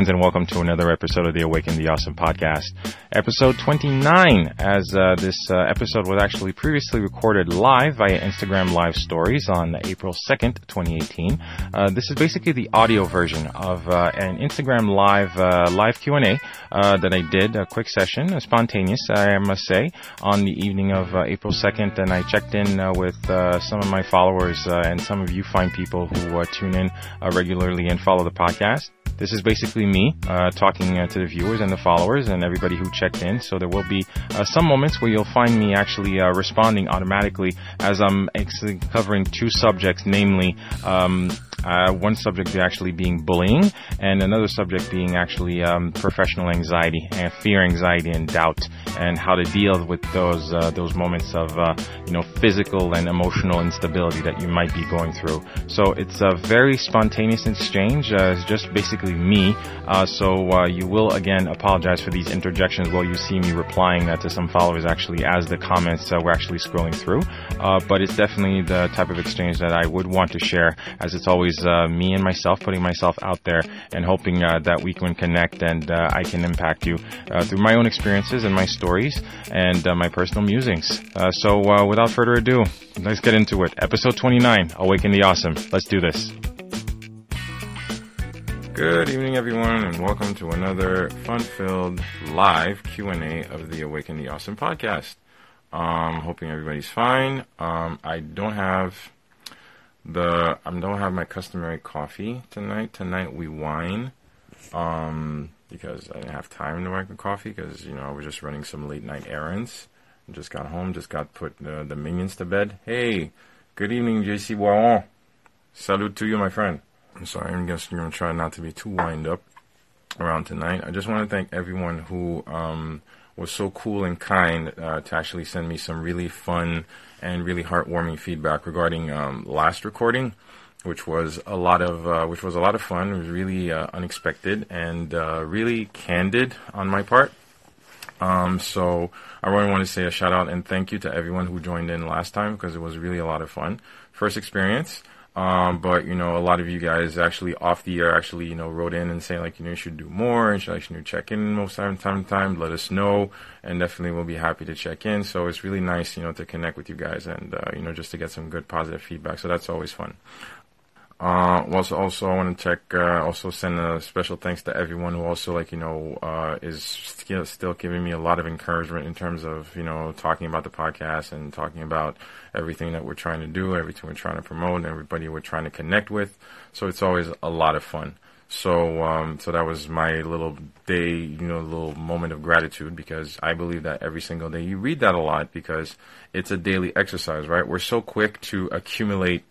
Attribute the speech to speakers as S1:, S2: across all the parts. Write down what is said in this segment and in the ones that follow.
S1: Friends, and welcome to another episode of the Awaken the Awesome podcast. Episode 29, as uh, this uh, episode was actually previously recorded live via Instagram Live Stories on April 2nd, 2018. Uh, this is basically the audio version of uh, an Instagram Live uh, live Q&A uh, that I did, a quick session, a spontaneous, I must say, on the evening of April 2nd, and I checked in with some of my followers and some of you fine people who tune in regularly and follow the podcast. This is basically me uh, talking uh, to the viewers and the followers and everybody who checked in. So there will be uh, some moments where you'll find me actually uh, responding automatically as I'm covering two subjects, namely um, uh, one subject actually being bullying, and another subject being actually um, professional anxiety and fear, anxiety, and doubt, and how to deal with those uh, those moments of uh, you know physical and emotional instability that you might be going through. So it's a very spontaneous exchange. Uh, it's just basically me. Uh, so uh, you will again apologize for these interjections while you see me replying that to some followers actually as the comments we're actually scrolling through. but it's definitely the type of exchange that I would want to share, as it's always always uh, me and myself putting myself out there and hoping uh, that we can connect and uh, I can impact you uh, through my own experiences and my stories and uh, my personal musings. So without further ado, let's get into it. Episode 29, Awaken the Awesome. Let's do this. Good evening, everyone, and welcome to another fun-filled live Q&A of the Awaken the Awesome podcast. Um, hoping everybody's fine. Um, I don't have the I don't have my customary coffee tonight. Tonight we wine, um, because I didn't have time to make a coffee because you know I was just running some late night errands. Just got home, just got put the, the minions to bed. Hey, good evening, JC Boiron. Salute to you, my friend. I'm sorry, I'm just gonna try not to be too wind up around tonight. I just want to thank everyone who um, was so cool and kind uh, to actually send me some really fun and really heartwarming feedback regarding um, last recording, which was a lot of uh, which was a lot of fun. It was really uh, unexpected and uh, really candid on my part. Um, so I really want to say a shout out and thank you to everyone who joined in last time because it was really a lot of fun. First experience. Um, but you know, a lot of you guys actually off the air actually you know wrote in and saying like you know you should do more and should actually check in most time time time. Let us know, and definitely we'll be happy to check in. So it's really nice you know to connect with you guys and uh, you know just to get some good positive feedback. So that's always fun. Uh, also, also, I want to check. Uh, also, send a special thanks to everyone who also, like you know, uh, is still, still giving me a lot of encouragement in terms of you know talking about the podcast and talking about everything that we're trying to do, everything we're trying to promote, and everybody we're trying to connect with. So it's always a lot of fun. So, um, so that was my little day, you know, little moment of gratitude because I believe that every single day you read that a lot because it's a daily exercise, right? We're so quick to accumulate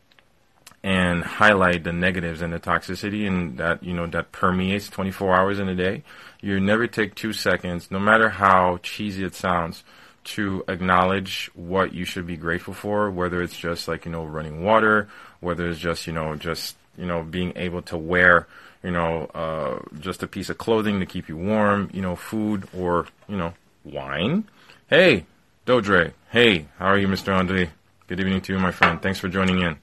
S1: and highlight the negatives and the toxicity and that you know that permeates 24 hours in a day. You never take two seconds no matter how cheesy it sounds to acknowledge what you should be grateful for whether it's just like you know running water whether it's just you know just you know being able to wear you know uh, just a piece of clothing to keep you warm you know food or you know wine. Hey dodre. Hey how are you mr andre? Good evening to you my friend. Thanks for joining in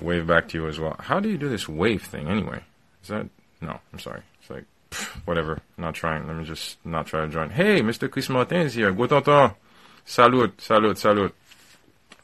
S1: wave back to you as well. How do you do this wave thing anyway? Is that no? I'm sorry. It's like pff, whatever. not trying. Let me just not try to join. Hey, Mr. Chris Martin is here. Good tonton. Salut, salut, salut.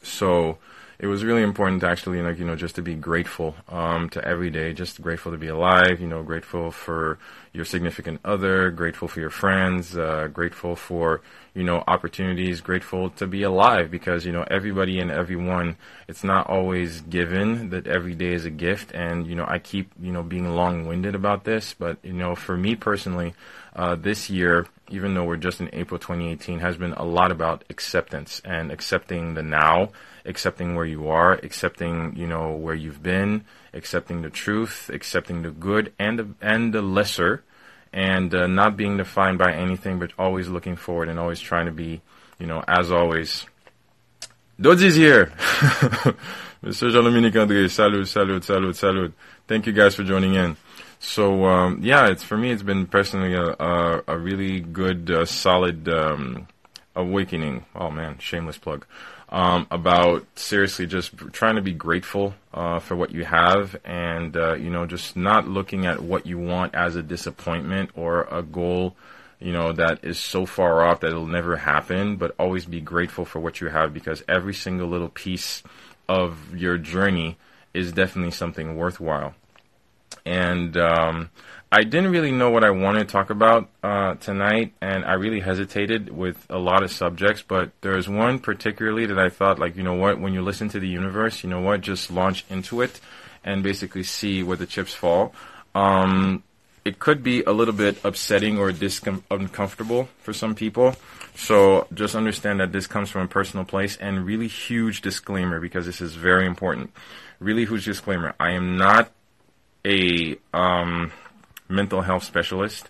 S1: So it was really important to actually, like, you know, just to be grateful um, to every day, just grateful to be alive, you know, grateful for your significant other, grateful for your friends, uh, grateful for, you know, opportunities, grateful to be alive because, you know, everybody and everyone, it's not always given that every day is a gift. And, you know, I keep, you know, being long winded about this, but, you know, for me personally, uh, this year, even though we're just in April 2018, has been a lot about acceptance and accepting the now accepting where you are, accepting, you know, where you've been, accepting the truth, accepting the good and the, and the lesser, and uh, not being defined by anything, but always looking forward and always trying to be, you know, as always. Dodzi's here! Mr. Jean-Dominique André, salut, salut, salut, salut. Thank you guys for joining in. So um, yeah, it's for me. It's been personally a, a, a really good, uh, solid um, awakening. Oh man, shameless plug um, about seriously just trying to be grateful uh, for what you have and, uh, you know, just not looking at what you want as a disappointment or a goal, you know, that is so far off that it'll never happen, but always be grateful for what you have because every single little piece of your journey is definitely something worthwhile. And, um, I didn't really know what I wanted to talk about uh, tonight, and I really hesitated with a lot of subjects. But there's one particularly that I thought, like, you know what, when you listen to the universe, you know what, just launch into it and basically see where the chips fall. Um, it could be a little bit upsetting or discom- uncomfortable for some people. So just understand that this comes from a personal place and really huge disclaimer because this is very important. Really huge disclaimer. I am not a um, mental health specialist.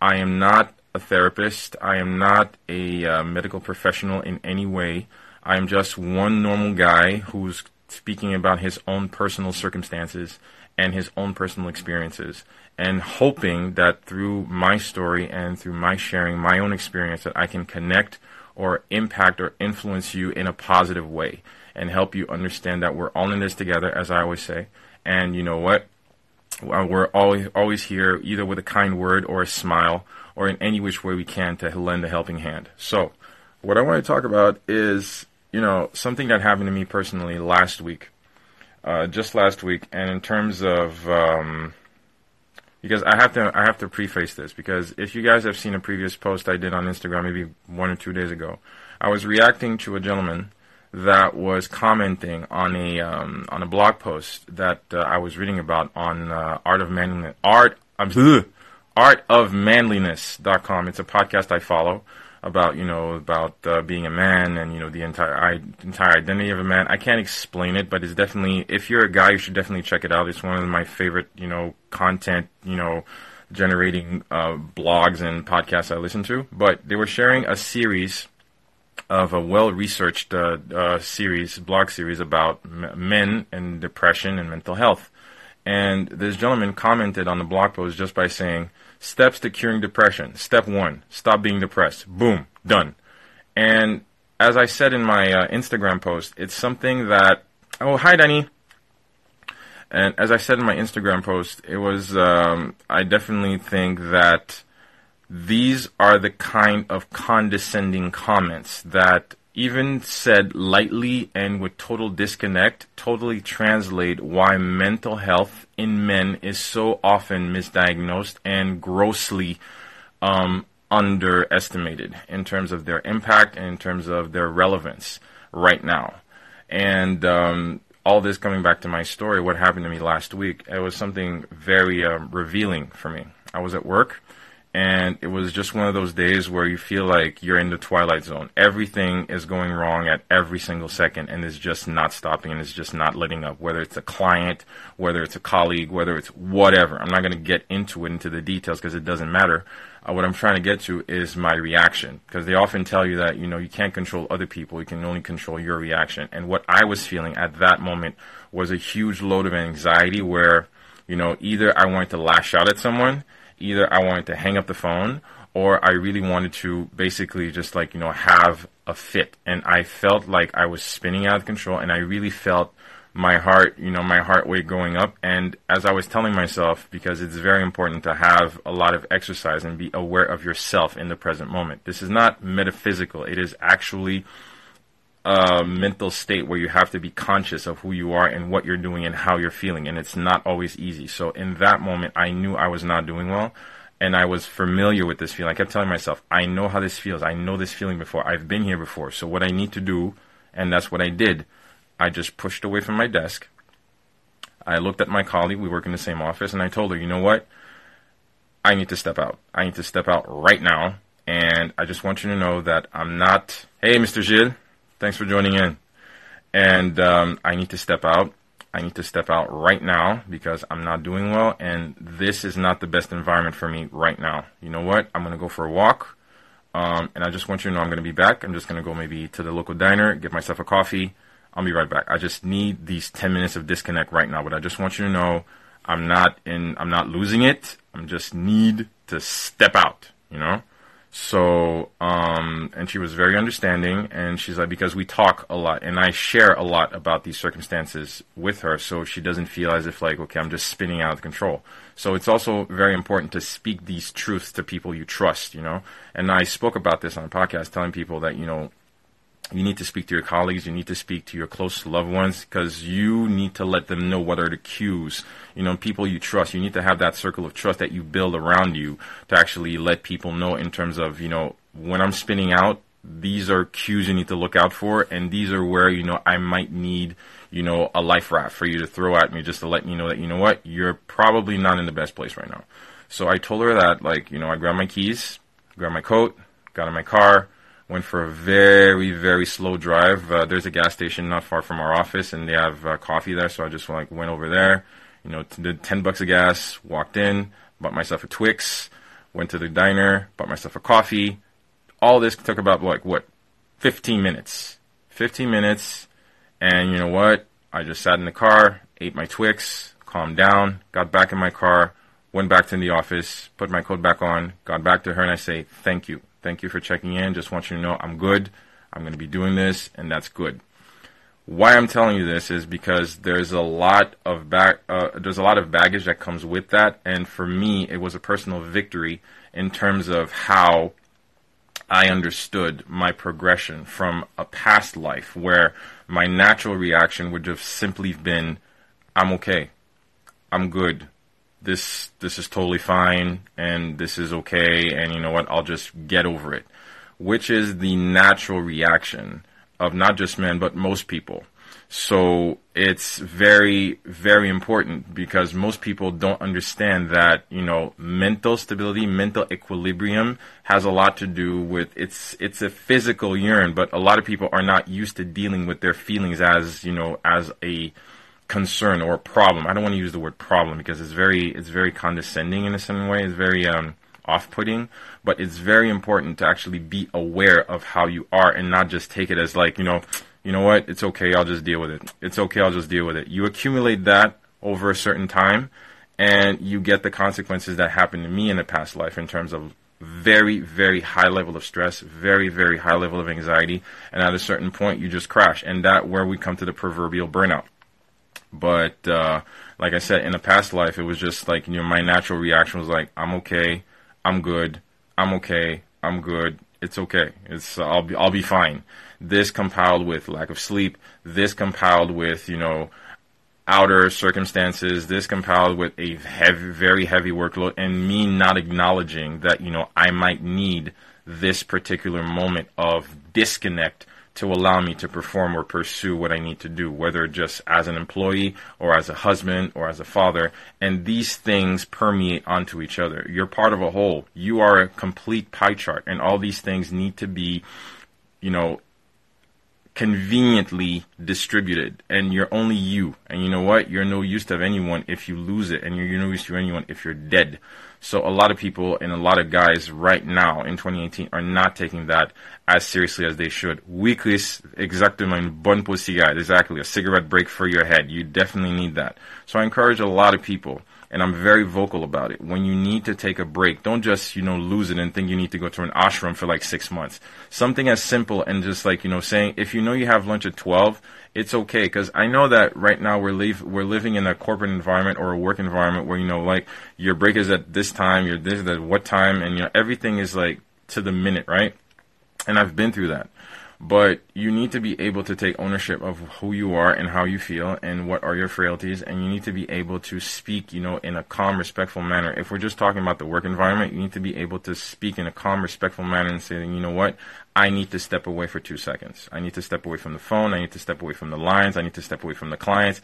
S1: I am not a therapist. I am not a uh, medical professional in any way. I am just one normal guy who's speaking about his own personal circumstances and his own personal experiences and hoping that through my story and through my sharing my own experience that I can connect or impact or influence you in a positive way and help you understand that we're all in this together as I always say and you know what we're always always here, either with a kind word or a smile, or in any which way we can to lend a helping hand. So, what I want to talk about is, you know, something that happened to me personally last week, uh, just last week, and in terms of, um, because I have to, I have to preface this because if you guys have seen a previous post I did on Instagram, maybe one or two days ago, I was reacting to a gentleman that was commenting on a um, on a blog post that uh, I was reading about on uh, art of manliness art I'm art of manliness.com. It's a podcast I follow about you know about uh, being a man and you know the entire I, entire identity of a man. I can't explain it, but it's definitely if you're a guy, you should definitely check it out. It's one of my favorite you know content you know generating uh, blogs and podcasts I listen to. But they were sharing a series of a well-researched uh, uh, series, blog series about men and depression and mental health. And this gentleman commented on the blog post just by saying, "Steps to curing depression. Step one: stop being depressed. Boom, done." And as I said in my uh, Instagram post, it's something that. Oh, hi, Danny. And as I said in my Instagram post, it was. Um, I definitely think that these are the kind of condescending comments that even said lightly and with total disconnect totally translate why mental health in men is so often misdiagnosed and grossly um, underestimated in terms of their impact and in terms of their relevance right now. And um, all this coming back to my story, what happened to me last week, it was something very um, revealing for me. I was at work and it was just one of those days where you feel like you're in the twilight zone. Everything is going wrong at every single second, and it's just not stopping, and it's just not letting up. Whether it's a client, whether it's a colleague, whether it's whatever. I'm not going to get into it into the details because it doesn't matter. Uh, what I'm trying to get to is my reaction because they often tell you that you know you can't control other people, you can only control your reaction. And what I was feeling at that moment was a huge load of anxiety where you know either I wanted to lash out at someone either I wanted to hang up the phone or I really wanted to basically just like, you know, have a fit. And I felt like I was spinning out of control and I really felt my heart, you know, my heart rate going up. And as I was telling myself, because it's very important to have a lot of exercise and be aware of yourself in the present moment. This is not metaphysical. It is actually a mental state where you have to be conscious of who you are and what you're doing and how you're feeling. And it's not always easy. So in that moment, I knew I was not doing well. And I was familiar with this feeling. I kept telling myself, I know how this feels. I know this feeling before. I've been here before. So what I need to do, and that's what I did, I just pushed away from my desk. I looked at my colleague. We work in the same office. And I told her, you know what? I need to step out. I need to step out right now. And I just want you to know that I'm not, hey, Mr. Gilles, Thanks for joining in. And um, I need to step out. I need to step out right now because I'm not doing well, and this is not the best environment for me right now. You know what? I'm gonna go for a walk, um, and I just want you to know I'm gonna be back. I'm just gonna go maybe to the local diner, get myself a coffee. I'll be right back. I just need these 10 minutes of disconnect right now, but I just want you to know I'm not in. I'm not losing it. I'm just need to step out. You know. So, um, and she was very understanding, and she's like, because we talk a lot, and I share a lot about these circumstances with her, so she doesn't feel as if like, okay, I'm just spinning out of control. So it's also very important to speak these truths to people you trust, you know. And I spoke about this on a podcast, telling people that you know you need to speak to your colleagues, you need to speak to your close loved ones because you need to let them know what are the cues. You know, people you trust. You need to have that circle of trust that you build around you to actually let people know in terms of, you know, when I'm spinning out, these are cues you need to look out for, and these are where, you know, I might need, you know, a life raft for you to throw at me just to let me know that, you know what, you're probably not in the best place right now. So I told her that, like, you know, I grabbed my keys, grabbed my coat, got in my car, Went for a very, very slow drive. Uh, there's a gas station not far from our office, and they have uh, coffee there. So I just like went over there. You know, did ten bucks of gas. Walked in, bought myself a Twix. Went to the diner, bought myself a coffee. All this took about like what, 15 minutes. 15 minutes, and you know what? I just sat in the car, ate my Twix, calmed down, got back in my car, went back to the office, put my coat back on, got back to her, and I say, thank you. Thank you for checking in. Just want you to know I'm good. I'm going to be doing this, and that's good. Why I'm telling you this is because there's a lot of back, uh, there's a lot of baggage that comes with that, and for me, it was a personal victory in terms of how I understood my progression from a past life where my natural reaction would have simply been, I'm okay. I'm good this this is totally fine and this is okay and you know what I'll just get over it. Which is the natural reaction of not just men but most people. So it's very very important because most people don't understand that you know mental stability mental equilibrium has a lot to do with it's it's a physical yearn but a lot of people are not used to dealing with their feelings as you know as a concern or problem. I don't want to use the word problem because it's very it's very condescending in a certain way. It's very um, off-putting, but it's very important to actually be aware of how you are and not just take it as like you know, you know what, it's okay, I'll just deal with it. It's okay, I'll just deal with it. You accumulate that over a certain time, and you get the consequences that happened to me in a past life in terms of very, very high level of stress, very, very high level of anxiety, and at a certain point you just crash, and that where we come to the proverbial burnout. But uh, like I said, in a past life, it was just like you know my natural reaction was like I'm okay, I'm good, I'm okay, I'm good, it's okay, it's I'll be I'll be fine. This compiled with lack of sleep, this compiled with you know outer circumstances, this compiled with a heavy, very heavy workload, and me not acknowledging that you know I might need this particular moment of disconnect to allow me to perform or pursue what I need to do, whether just as an employee or as a husband or as a father. And these things permeate onto each other. You're part of a whole. You are a complete pie chart, and all these things need to be, you know, conveniently distributed and you're only you and you know what you're no use to anyone if you lose it and you're, no use to anyone if you're dead so a lot of people and a lot of guys right now in 2018 are not taking that as seriously as they should. Exactement une bonne pause cigarette. Exactly. A cigarette break for your head. You definitely need that. So I encourage a lot of people and I'm very vocal about it. When you need to take a break, don't just, you know, lose it and think you need to go to an ashram for like six months. Something as simple and just like, you know, saying, if you know you have lunch at 12, it's okay because I know that right now we're live we're living in a corporate environment or a work environment where you know like your break is at this time, your this is at what time, and you know everything is like to the minute, right? And I've been through that but you need to be able to take ownership of who you are and how you feel and what are your frailties. And you need to be able to speak you know in a calm respectful manner. If we're just talking about the work environment you need to be able to speak in a calm respectful manner and say you know what? I need to step away for two seconds. I need to step away from the phone. I need to step away from the lines. I need to step away from the clients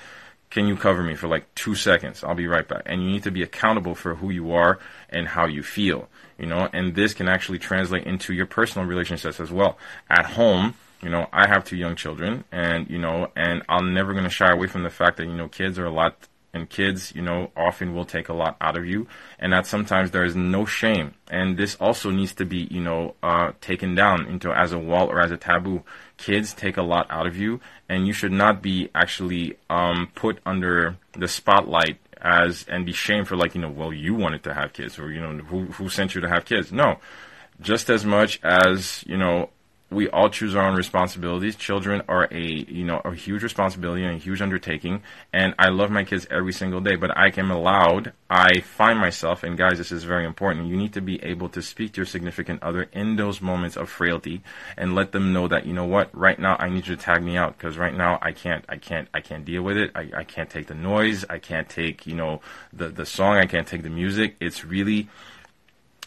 S1: can you cover me for like two seconds i'll be right back and you need to be accountable for who you are and how you feel you know, and this can actually translate into your personal relationships as well. At home, you know, I have two young children, and you know, and I'm never going to shy away from the fact that you know, kids are a lot, and kids, you know, often will take a lot out of you, and that sometimes there is no shame, and this also needs to be, you know, uh, taken down into as a wall or as a taboo. Kids take a lot out of you, and you should not be actually um, put under the spotlight as and be shamed for like you know well you wanted to have kids or you know who who sent you to have kids. No. Just as much as you know we all choose our own responsibilities. Children are a you know a huge responsibility and a huge undertaking, and I love my kids every single day. But I am allowed. I find myself, and guys, this is very important. You need to be able to speak to your significant other in those moments of frailty, and let them know that you know what, right now I need you to tag me out because right now I can't, I can't, I can't deal with it. I, I can't take the noise. I can't take you know the the song. I can't take the music. It's really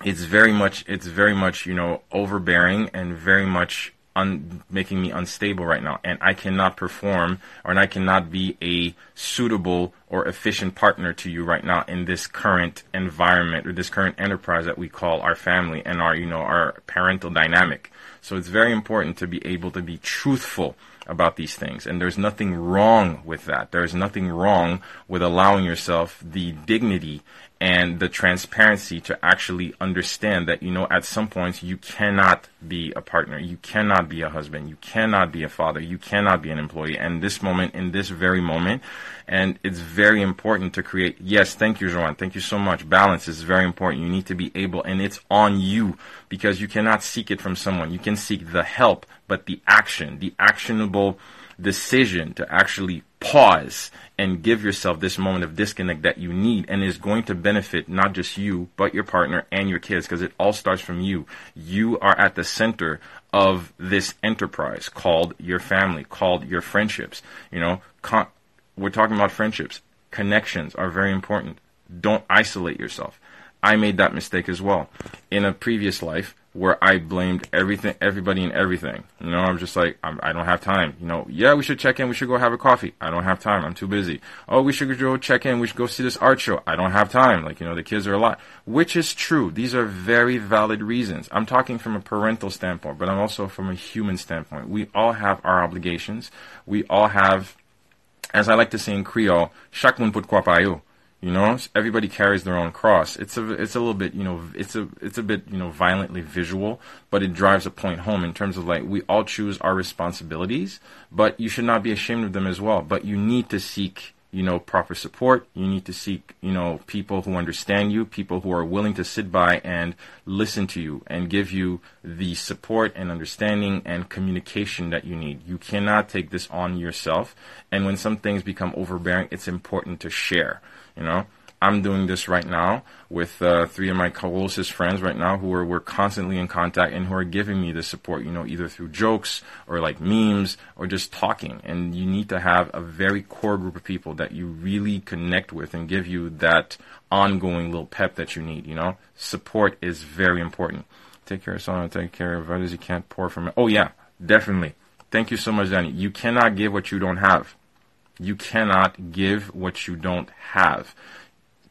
S1: it's very much it's very much you know overbearing and very much un, making me unstable right now. And I cannot perform or and I cannot be a suitable or efficient partner to you right now in this current environment or this current enterprise that we call our family and our you know our parental dynamic. So it's very important to be able to be truthful about these things. And there's nothing wrong with that. There's nothing wrong with allowing yourself the dignity and the transparency to actually understand that, you know, at some points you cannot be a partner, you cannot be a husband, you cannot be a father, you cannot be an employee. And this moment, in this very moment, and it's very important to create, yes, thank you, Joanne, thank you so much. Balance is very important. You need to be able, and it's on you because you cannot seek it from someone. You can seek the help, but the action, the actionable decision to actually pause and give yourself this moment of disconnect that you need and is going to benefit not just you, but your partner and your kids because it all starts from you. You are at the center of this enterprise called your family, called your friendships. You know, con- we're talking about friendships. Connections are very important. Don't isolate yourself. I made that mistake as well. In a previous life, where I blamed everything, everybody and everything. You know, I'm just like, I'm, I do not have time. You know, yeah, we should check in. We should go have a coffee. I don't have time. I'm too busy. Oh, we should go check in. We should go see this art show. I don't have time. Like, you know, the kids are a lot, which is true. These are very valid reasons. I'm talking from a parental standpoint, but I'm also from a human standpoint. We all have our obligations. We all have, as I like to say in Creole, chaque monde peut quoi you know, everybody carries their own cross. It's a it's a little bit you know it's a it's a bit you know violently visual, but it drives a point home in terms of like we all choose our responsibilities, but you should not be ashamed of them as well. But you need to seek you know proper support. You need to seek you know people who understand you, people who are willing to sit by and listen to you and give you the support and understanding and communication that you need. You cannot take this on yourself. And when some things become overbearing, it's important to share. You know, I'm doing this right now with uh, three of my closest friends right now who are we're constantly in contact and who are giving me the support. You know, either through jokes or like memes or just talking. And you need to have a very core group of people that you really connect with and give you that ongoing little pep that you need. You know, support is very important. Take care of someone. Take care of others. You can't pour from it. Oh yeah, definitely. Thank you so much, Danny. You cannot give what you don't have. You cannot give what you don't have.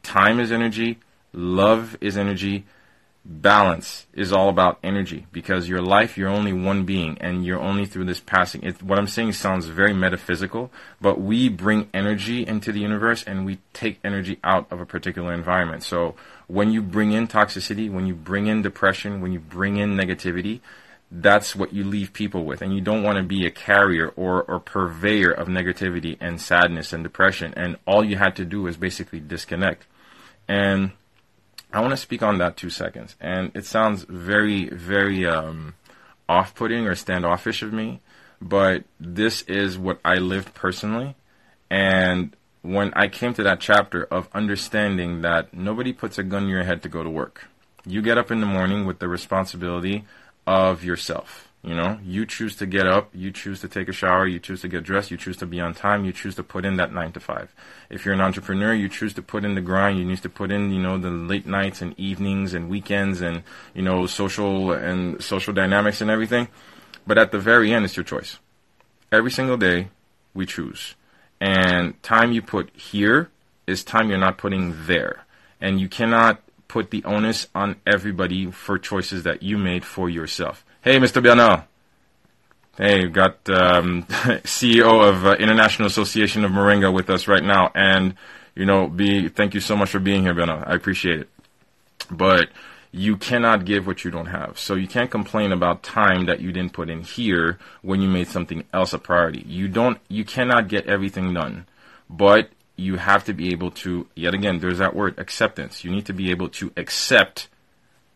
S1: Time is energy, love is energy, balance is all about energy because your life you're only one being and you're only through this passing. It, what i'm saying sounds very metaphysical but we bring energy into the universe and we take energy out of a particular environment. So when you bring in toxicity when you bring in depression when you bring in negativity that's what you leave people with. And you don't want to be a carrier or, or purveyor of negativity and sadness and depression. And all you had to do is basically disconnect. And I want to speak on that two seconds. And it sounds very, very um, off putting or standoffish of me, but this is what I lived personally. And when I came to that chapter of understanding that nobody puts a gun in your head to go to work, you get up in the morning with the responsibility of yourself. You know, you choose to get up, you choose to take a shower, you choose to get dressed, you choose to be on time, you choose to put in that nine to five. If you're an entrepreneur, you choose to put in the grind, you need to put in, you know, the late nights and evenings and weekends and, you know, social and social dynamics and everything. But at the very end, it's your choice. Every single day, we choose. And time you put here is time you're not putting there. And you cannot put the onus on everybody for choices that you made for yourself. Hey, Mr. Bernard. Hey, we've got um, CEO of uh, International Association of Moringa with us right now, and you know, be thank you so much for being here, Bernard. I appreciate it. But you cannot give what you don't have. So you can't complain about time that you didn't put in here when you made something else a priority. You don't you cannot get everything done. But you have to be able to, yet again, there's that word acceptance. You need to be able to accept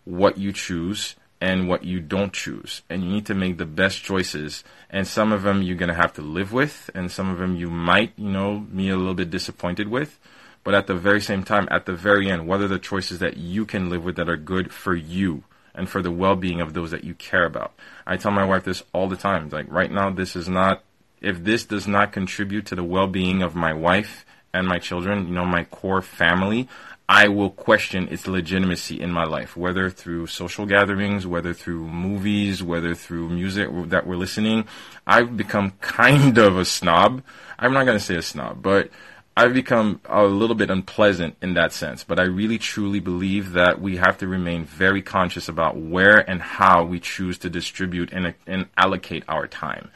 S1: what you choose and what you don't choose. And you need to make the best choices. And some of them you're going to have to live with, and some of them you might, you know, be a little bit disappointed with. But at the very same time, at the very end, what are the choices that you can live with that are good for you and for the well being of those that you care about? I tell my wife this all the time. Like, right now, this is not, if this does not contribute to the well being of my wife and my children, you know, my core family, I will question its legitimacy in my life, whether through social gatherings, whether through movies, whether through music that we're listening. I've become kind of a snob. I'm not going to say a snob, but I've become a little bit unpleasant in that sense. But I really truly believe that we have to remain very conscious about where and how we choose to distribute and, and allocate our time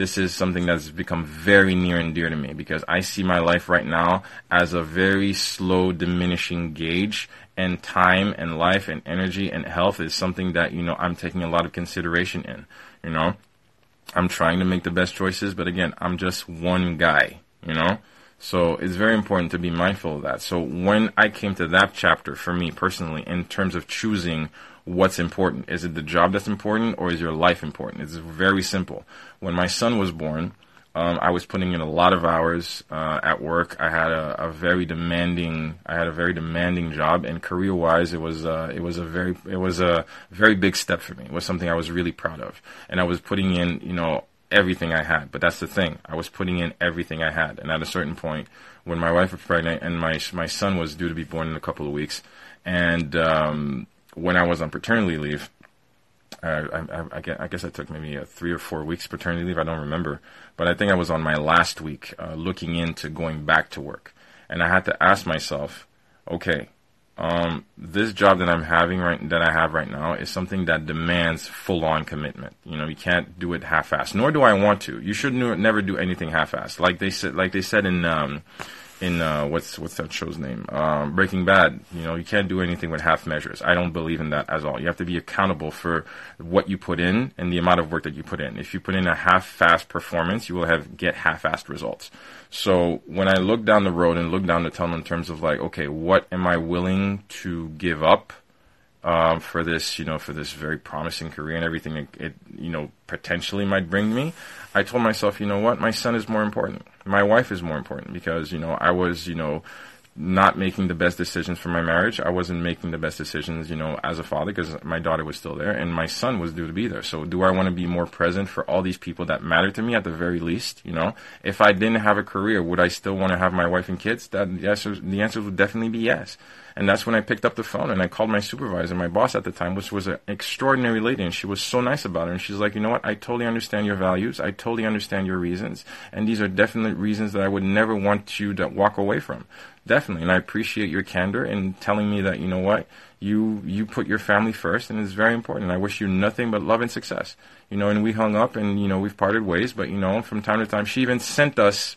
S1: this is something that's become very near and dear to me because I see my life right now as a very slow diminishing gauge and time and life and energy and health is something that, you know, I'm taking a lot of consideration in, you know. I'm trying to make the best choices, but again, I'm just one guy, you know. So it's very important to be mindful of that. So when I came to that chapter for me personally, in terms of choosing what's important. Is it the job that's important or is your life important? It's very simple. When my son was born, um, I was putting in a lot of hours uh, at work. I had a, a, very demanding, I had a very demanding job, and career-wise, it was uh, it was a very it was a very big step for me. It was something I was really proud of, and I was putting in, you know, everything I had. But that's the thing, I was putting in everything I had, and at a certain point, when my wife was pregnant and my my son was due to be born in a couple of weeks, and um, when I was on paternity leave, I, I, I, guess I took maybe a three or four weeks paternity leave. I don't remember, but I think I was on my last week, uh, looking into going back to work, and I had to ask myself, okay, um, this job that I'm having right that I have right now is something that demands full on commitment. You know, you can't do it half assed. Nor do I want to. You should never do anything half assed. Like they said, like they said in um, in uh, what's what's that show's name? Um, Breaking Bad. You know, you can't do anything with half measures. I don't believe in that at all. You have to be accountable for what you put in and the amount of work that you put in. If you put in a half-fast performance, you will have get half-assed results. So when I look down the road and look down the tunnel in terms of like, okay, what am I willing to give up um, for this, you know, for this very promising career and everything it, it, you know, potentially might bring me, I told myself, you know what, my son is more important. My wife is more important because, you know, I was, you know, not making the best decisions for my marriage. I wasn't making the best decisions, you know, as a father because my daughter was still there and my son was due to be there. So do I want to be more present for all these people that matter to me at the very least, you know? If I didn't have a career, would I still want to have my wife and kids? That the answer, the answer would definitely be yes. And that's when I picked up the phone and I called my supervisor, my boss at the time, which was an extraordinary lady. And she was so nice about it. And she's like, you know what? I totally understand your values. I totally understand your reasons. And these are definite reasons that I would never want you to walk away from. Definitely. And I appreciate your candor in telling me that, you know what? You, you put your family first and it's very important. I wish you nothing but love and success. You know, and we hung up and, you know, we've parted ways, but, you know, from time to time, she even sent us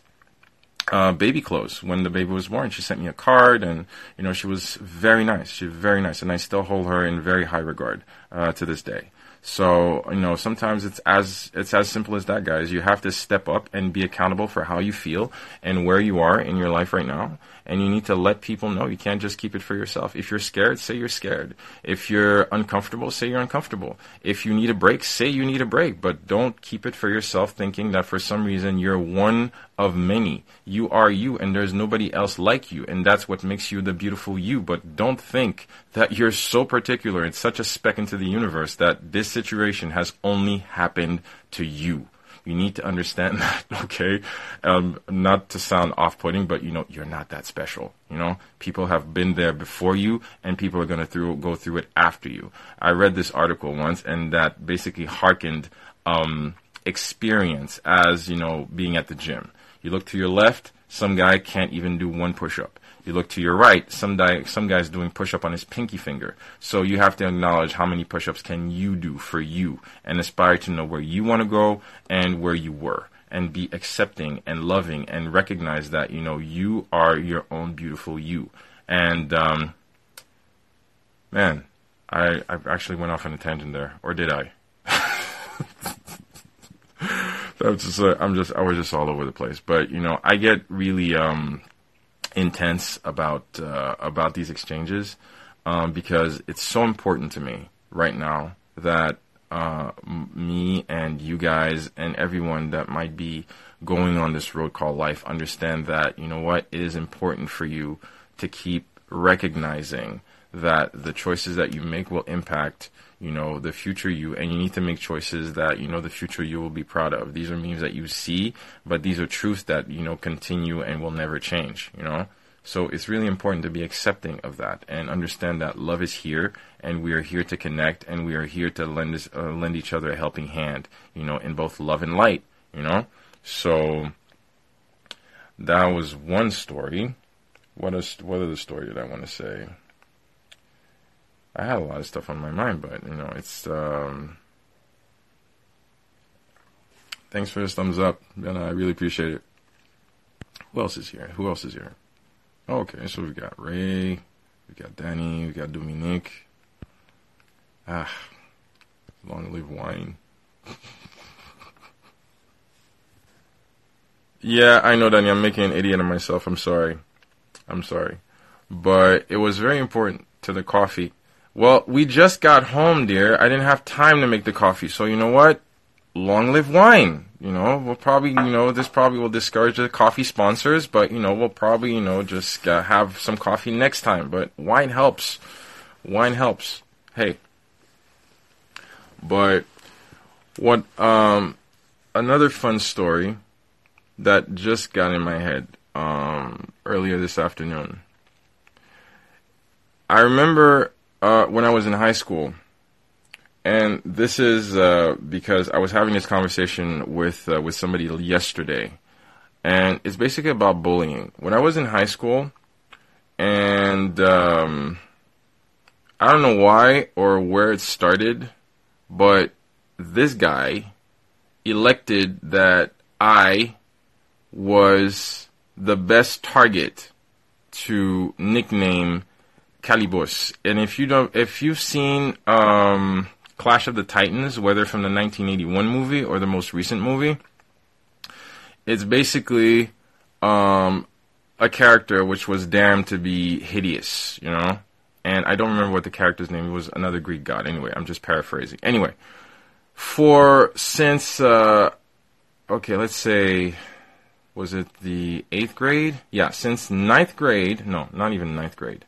S1: uh, baby clothes when the baby was born. She sent me a card, and you know she was very nice. She was very nice, and I still hold her in very high regard uh, to this day. So you know sometimes it's as it's as simple as that, guys. You have to step up and be accountable for how you feel and where you are in your life right now, and you need to let people know. You can't just keep it for yourself. If you're scared, say you're scared. If you're uncomfortable, say you're uncomfortable. If you need a break, say you need a break, but don't keep it for yourself thinking that for some reason you're one of many. You are you and there's nobody else like you and that's what makes you the beautiful you, but don't think that you're so particular and such a speck into the universe that this situation has only happened to you. You need to understand that, okay? Um, not to sound off-putting, but you know, you're not that special. You know, people have been there before you, and people are going to go through it after you. I read this article once, and that basically harkened um, experience as you know being at the gym. You look to your left, some guy can't even do one push-up. You look to your right, some guy, some guy's doing push-up on his pinky finger. So you have to acknowledge how many push-ups can you do for you and aspire to know where you want to go and where you were and be accepting and loving and recognize that, you know, you are your own beautiful you. And, um, man, I, I actually went off on a tangent there. Or did I? That's just, uh, I'm just, I was just all over the place. But, you know, I get really, um, intense about uh, about these exchanges um, because it's so important to me right now that uh, me and you guys and everyone that might be going on this road called life understand that, you know what, it is important for you to keep recognizing that the choices that you make will impact you know the future you and you need to make choices that you know the future you will be proud of. These are memes that you see but these are truths that you know continue and will never change you know? So it's really important to be accepting of that and understand that love is here and we are here to connect and we are here to lend uh, lend each other a helping hand you know in both love and light you know? So that was one story. What is what other story did i want to say I had a lot of stuff on my mind, but you know, it's um, thanks for this thumbs up, and I really appreciate it. Who else is here? Who else is here? Okay, so we got Ray, we got Danny, we got Dominique. Ah, long live wine. yeah, I know, Danny. I'm making an idiot of myself. I'm sorry. I'm sorry, but it was very important to the coffee well, we just got home, dear. I didn't have time to make the coffee. So you know what? Long live wine. You know, we'll probably, you know, this probably will discourage the coffee sponsors, but you know, we'll probably, you know, just uh, have some coffee next time. But wine helps. Wine helps. Hey. But what um another fun story that just got in my head um earlier this afternoon. I remember uh, when I was in high school. And this is uh, because I was having this conversation with uh, with somebody yesterday, and it's basically about bullying. When I was in high school, and um, I don't know why or where it started, but this guy elected that I was the best target to nickname Calibos. And if you don't, if you've seen um, Clash of the Titans, whether from the 1981 movie or the most recent movie, it's basically um, a character which was damned to be hideous, you know. And I don't remember what the character's name was. Another Greek god. Anyway, I'm just paraphrasing. Anyway, for since uh, okay, let's say was it the eighth grade? Yeah, since ninth grade. No, not even ninth grade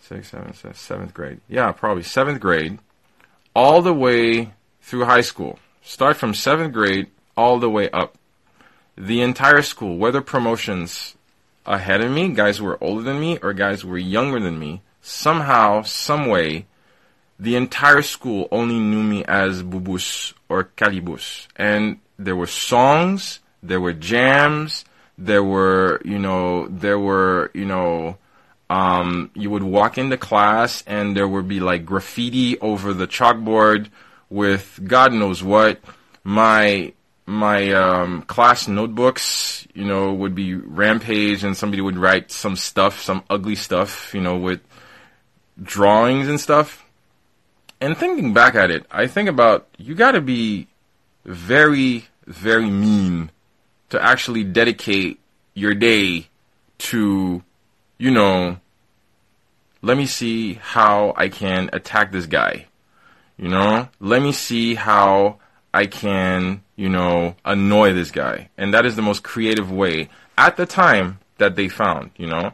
S1: sixth, seventh, seventh grade. Yeah, probably seventh grade, all the way through high school. Start from seventh grade all the way up. The entire school, whether promotions ahead of me, guys who were older than me, or guys who were younger than me, somehow, some way, the entire school only knew me as Bubus or Calibos. And there were songs, there were jams, there were, you know, there were, you know, um, you would walk into class and there would be like graffiti over the chalkboard with God knows what. My my um, class notebooks, you know, would be rampage, and somebody would write some stuff, some ugly stuff, you know, with drawings and stuff. And thinking back at it, I think about you got to be very, very mean to actually dedicate your day to you know, let me see how I can attack this guy. You know, let me see how I can, you know, annoy this guy. And that is the most creative way at the time that they found, you know.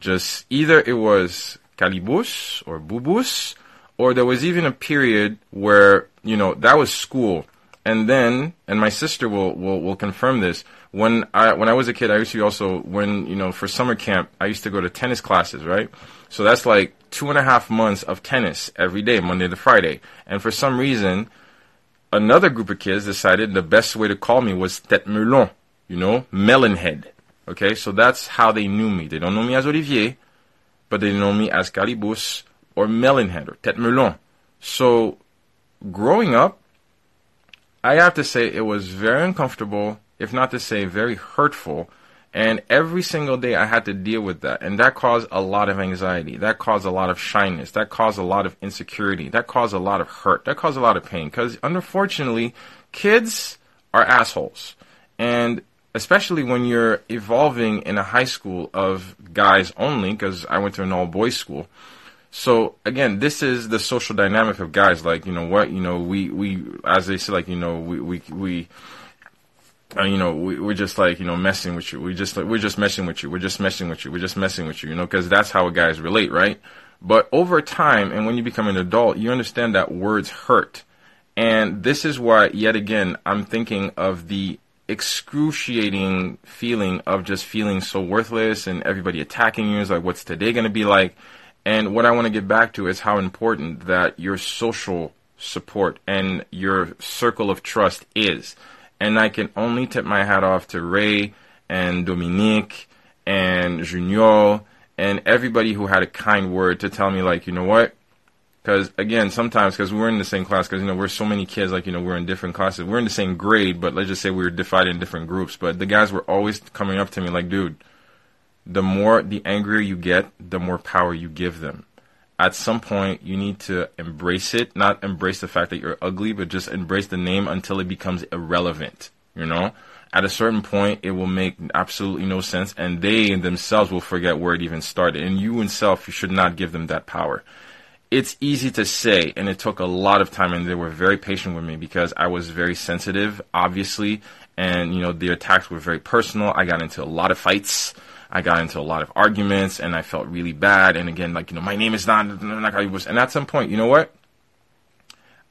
S1: Just either it was Calibos or Bubus, or there was even a period where, you know, that was school. And then, and my sister will, will, will confirm this, when I when I was a kid, I used to also when you know for summer camp, I used to go to tennis classes, right? So that's like two and a half months of tennis every day, Monday to Friday. And for some reason, another group of kids decided the best way to call me was tête melon, you know, melon head. Okay, so that's how they knew me. They don't know me as Olivier, but they know me as Calibos or Melonhead or Tête Melon. So growing up, I have to say it was very uncomfortable if not to say very hurtful. And every single day I had to deal with that. And that caused a lot of anxiety. That caused a lot of shyness. That caused a lot of insecurity. That caused a lot of hurt. That caused a lot of pain. Because unfortunately, kids are assholes. And especially when you're evolving in a high school of guys only, because I went to an all boys school. So again, this is the social dynamic of guys. Like you know what, you know we we as they say, like you know we we we. Uh, you know, we, we're just like you know messing with you. We just like, we're just messing with you. We're just messing with you. We're just messing with you. You know, because that's how guys relate, right? But over time, and when you become an adult, you understand that words hurt, and this is why, yet again, I'm thinking of the excruciating feeling of just feeling so worthless and everybody attacking you. Is like, what's today going to be like? And what I want to get back to is how important that your social support and your circle of trust is. And I can only tip my hat off to Ray and Dominique and Junior and everybody who had a kind word to tell me, like, you know what? Because again, sometimes because we're in the same class, because you know we're so many kids, like you know we're in different classes, we're in the same grade, but let's just say we were divided in different groups. But the guys were always coming up to me like, dude, the more the angrier you get, the more power you give them. At some point, you need to embrace it, not embrace the fact that you're ugly, but just embrace the name until it becomes irrelevant. You know, at a certain point, it will make absolutely no sense, and they themselves will forget where it even started. And you, self, you should not give them that power. It's easy to say, and it took a lot of time, and they were very patient with me because I was very sensitive, obviously, and you know the attacks were very personal. I got into a lot of fights I got into a lot of arguments and I felt really bad. And again, like, you know, my name is not. And at some point, you know what?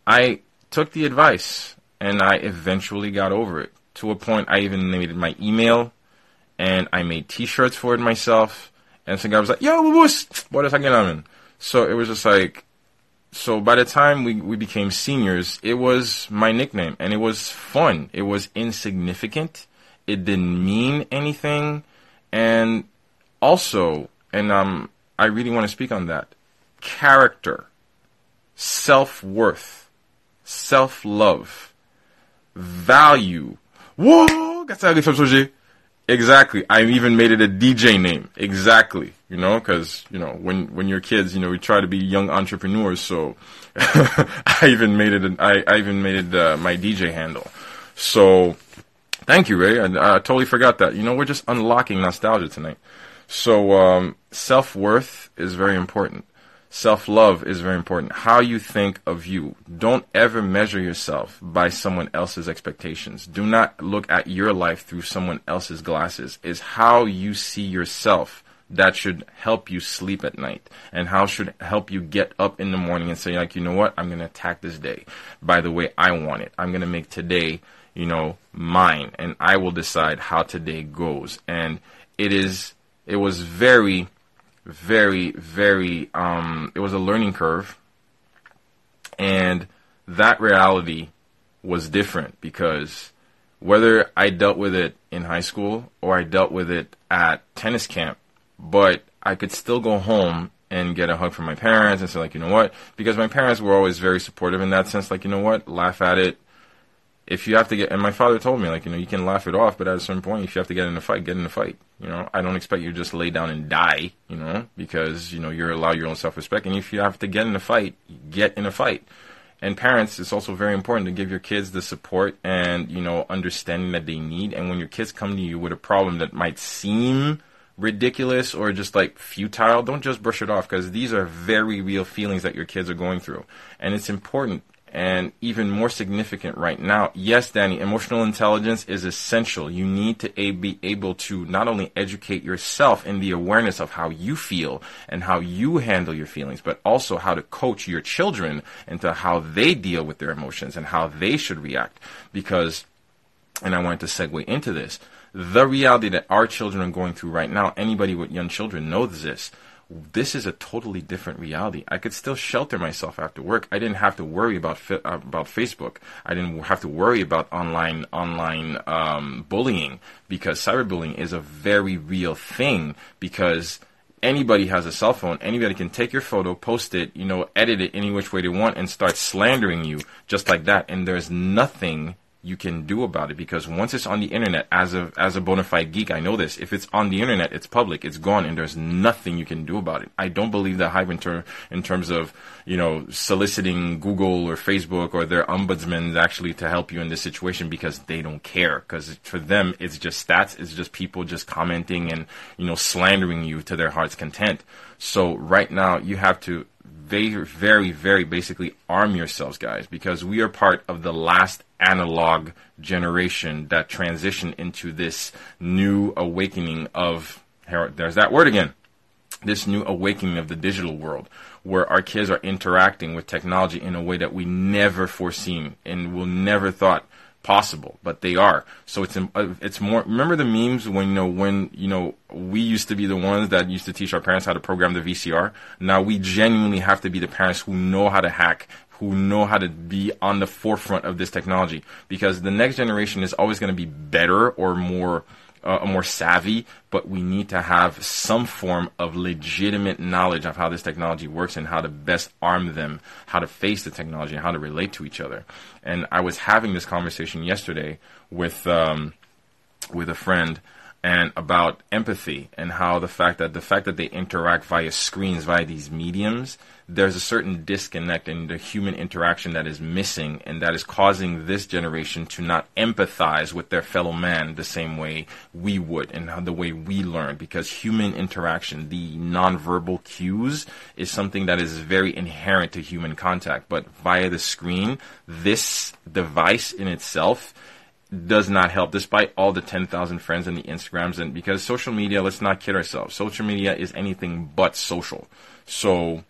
S1: I took the advice and I eventually got over it to a point I even made my email and I made t-shirts for it myself. And some guy was like, yo, boss, what is happening? So it was just like, so by the time we, we became seniors, it was my nickname and it was fun. It was insignificant. It didn't mean anything. And also, and um, I really want to speak on that character, self worth, self love, value. Whoa, Exactly. I even made it a DJ name. Exactly. You know, because you know when when you're kids, you know we try to be young entrepreneurs. So I even made it. I even made it uh, my DJ handle. So Thank you, Ray. I, I, totally forgot that. You know, we're just unlocking nostalgia tonight. So, um, self worth is very important. Self love is very important. How you think of you. Don't ever measure yourself by someone else's expectations. Do not look at your life through someone else's glasses. Is how you see yourself that should help you sleep at night and how should help you get up in the morning and say like you know what i'm going to attack this day by the way i want it i'm going to make today you know, mine, and I will decide how today goes. And it is, it was very, very, very, um, it was a learning curve, and that reality was different because whether I dealt with it in high school or I dealt with it at tennis camp, but I could still go home and get a hug from my parents and say like, you know what? Because my parents were always very supportive in that sense. Like, you know what? Laugh at it if you have to get, and my father told me, like, you know, you can laugh it off, but at a certain point, if you have to get in a fight, get in a fight. You know, I don't expect you to just lay down and die, you know, because, you know, you're allowed your own self respect. And if you have to get in a fight, get in a fight. And parents, it's also very important to give your kids the support and, you know, understanding that they need. And when your kids come to you with a problem that might seem ridiculous or just like futile, don't just brush it off because these are very real feelings that your kids are going through. And it's important and even more significant right now. Yes, Danny, emotional intelligence is essential. You need to be able to not only educate yourself in the awareness of how you feel and how you handle your feelings, but also how to coach your children into how they deal with their emotions and how they should react. Because, and I wanted to segue into this, the reality that our children are going through right now, anybody with young children knows this this is a totally different reality. I could still shelter myself after work. I didn't have to worry about fi- uh, about Facebook. I didn't have to worry about online online um, bullying because cyberbullying is a very real thing. Because anybody has a cell phone. Anybody can take your photo, post it, you know, edit it any which way they want, and start slandering you just like that. And there's nothing you can do about it. Because once it's on the internet as a as a bona fide geek i know this if it's on the internet it's public it's gone and there's nothing you can do about it. I don't believe that hype in, ter- in terms of you know soliciting google or facebook or their ombudsman actually to help you in this situation because they don't care. Because for them it's just stats it's just people just commenting and you know slandering you to their heart's content. So right now you have to very, very, very basically arm yourselves, guys, because we are part of the last analog generation that transitioned into this new awakening of, there's that word again, this new awakening of the digital world where our kids are interacting with technology in a way that we never foreseen and will never thought possible, but they are. So it's uh, it's more. Remember the memes when you know when you know we used to be the ones that used to teach our parents how to program the VCR. Now we genuinely have to be the parents who know how to hack, who know how to be on the forefront of this technology, because the next generation is always going to be better or more uh, more savvy, but we need to have some form of legitimate knowledge of how this technology works and how to best arm them, how to face the technology, and how to relate to each other. And I was having this conversation yesterday with um, with a friend and about empathy and how the fact that the fact that they interact via screens via these mediums there's a certain disconnect in the human interaction that is missing and that is causing this generation to not empathize with their fellow man the same way we would and the way we learn. Because human interaction the nonverbal cues is something that is very inherent to human contact. But via the screen this device in itself does not help despite all the 10,000 friends and the Instagrams. And because social media let's not kid ourselves social media is anything but social. So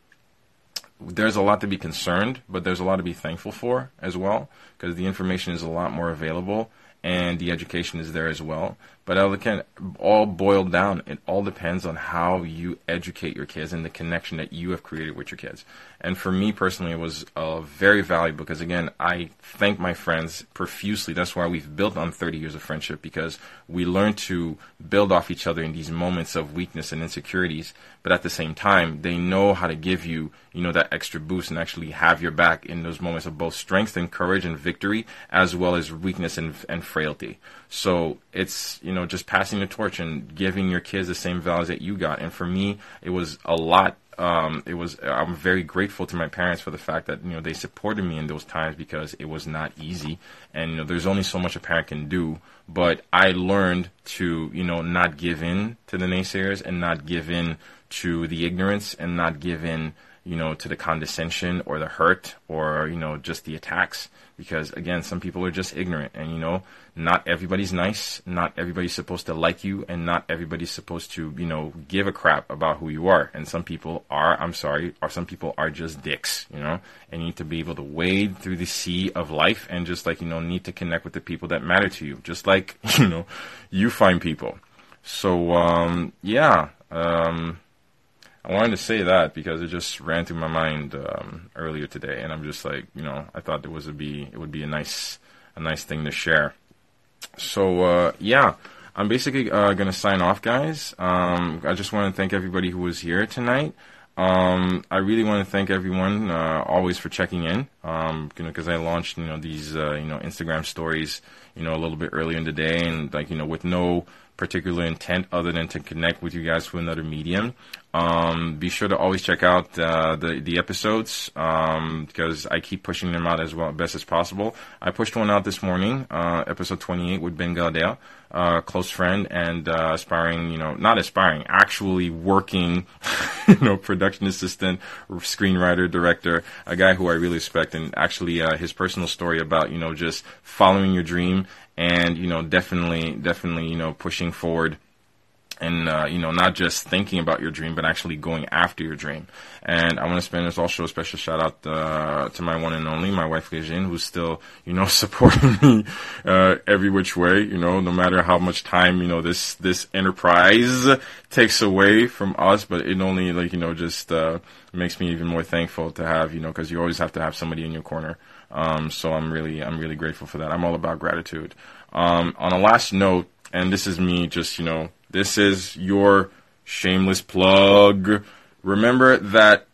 S1: there's a lot to be concerned, but there's a lot to be thankful for as well because the information is a lot more available and the education is there as well. But again, all boiled down, it all depends on how you educate your kids and the connection that you have created with your kids. And for me personally, it was uh, very valuable because again, I thank my friends profusely. That's why we've built on 30 years of friendship because we learn to build off each other in these moments of weakness and insecurities. But at the same time, they know how to give you, you know, that extra boost and actually have your back in those moments of both strength and courage and victory, as well as weakness and, and frailty. So it's, you know, just passing the torch and giving your kids the same values that you got. And for me, it was a lot um, it was I'm very grateful to my parents for the fact that you know they supported me in those times because it was not easy and you know there's only so much a parent can do but I learned to you know not give in to the naysayers and not give in to the ignorance and not give in you know to the condescension or the hurt or you know just the attacks. Because again some people are just ignorant. And you know not everybody's nice. Not everybody's supposed to like you. And not everybody's supposed to you know give a crap about who you are. And some people are i'm sorry or some people are just dicks you know. And you need to be able to wade through the sea of life and just like you know need to connect with the people that matter to you. Just like you know you find people. So um yeah um I wanted to say that because it just ran through my mind um, earlier today, and I'm just like, you know, I thought it was a be it would be a nice a nice thing to share. So uh, yeah, I'm basically uh, gonna sign off, guys. Um, I just want to thank everybody who was here tonight. Um, I really want to thank everyone uh, always for checking in. Um, you know, because I launched you know these uh, you know Instagram stories you know a little bit earlier in the day, and like you know with no particular intent other than to connect with you guys through another medium. Um, be sure to always check out uh, the the episodes um, because I keep pushing them out as well best as possible. I pushed one out this morning, uh, episode 28 with Ben Galadale, uh, close friend and uh, aspiring, you know, not aspiring, actually working, you know, production assistant, screenwriter, director, a guy who I really respect, and actually uh, his personal story about you know just following your dream and you know definitely definitely you know pushing forward and uh, you know not just thinking about your dream but actually going after your dream. And i want to spend this also a special shout out uh, to my one and only my wife Regine, who's still you know supporting me uh, every which way you know no matter how much time you know this this enterprise takes away from us but it only like you know just uh, makes me even more thankful to have you know because you always have to have somebody in your corner um, so i'm really i'm really grateful for that i'm all about gratitude um, on a last note and this is me just you know this is your shameless plug. Remember that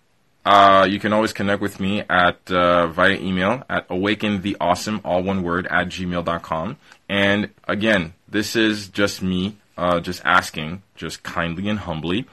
S1: uh, you can always connect with me at uh, via email at awakentheawesome, all one word, at gmail.com. And again, this is just me, uh, just asking, just kindly and humbly,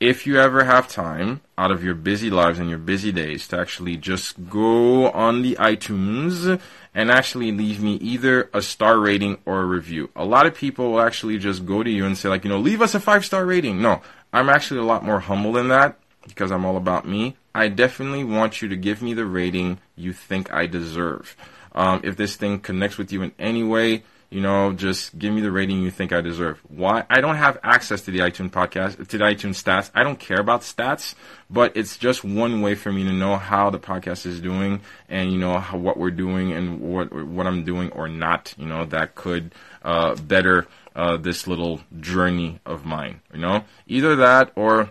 S1: if you ever have time out of your busy lives and your busy days to actually just go on the iTunes and actually leave me either a star rating or a review. A lot of people will actually just go to you and say like, you know, leave us a five star rating. No, I'm actually a lot more humble than that. because I'm all about me, I definitely want you to give me the rating you think I deserve. Um, if this thing connects with you in any way, you know, just give me the rating you think I deserve. Why? I don't have access to the iTunes podcast, to the iTunes stats. I don't care about stats, but it's just one way for me to know how the podcast is doing and, you know, how, what we're doing and what, what I'm doing or not, you know, that could, uh, better, uh, this little journey of mine, you know, either that or,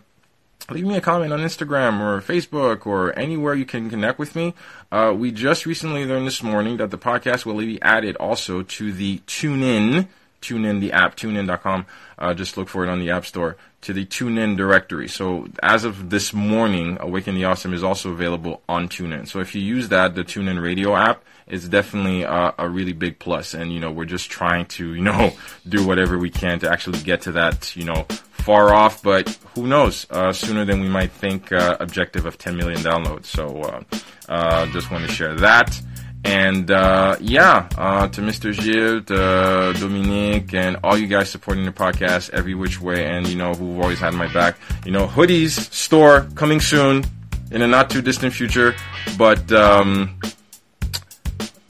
S1: leave me a comment on Instagram or Facebook or anywhere you can connect with me. Uh, we just recently learned this morning that the podcast will be added also to the TuneIn, TuneIn, the app, tunein.com. Uh, just look for it on the App Store to the TuneIn directory. So as of this morning, Awaken the Awesome is also available on TuneIn. So if you use that, the TuneIn radio app, is definitely a, a really big plus. And, you know, we're just trying to, you know, do whatever we can to actually get to that, you know, far off, but who knows? Uh, sooner than we might think. Uh, objective of 10 million downloads. So uh, uh just want to share that. And uh, yeah, uh, to Mr. Gilles, to Dominique, and all you guys supporting the podcast every which way, and you know who've always had my back. You know, hoodies store coming soon in a not too distant future, but. Um,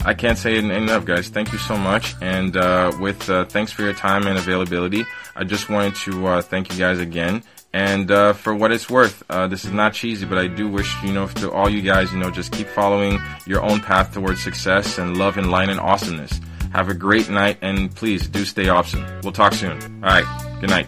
S1: I can't say it enough, guys. Thank you so much. And uh, with uh, thanks for your time and availability, I just wanted to uh, thank you guys again. And uh, for what it's worth, uh, this is not cheesy, but I do wish, you know, to all you guys, you know, just keep following your own path towards success and love and light and awesomeness. Have a great night, and please do stay awesome. We'll talk soon. All right. Good night.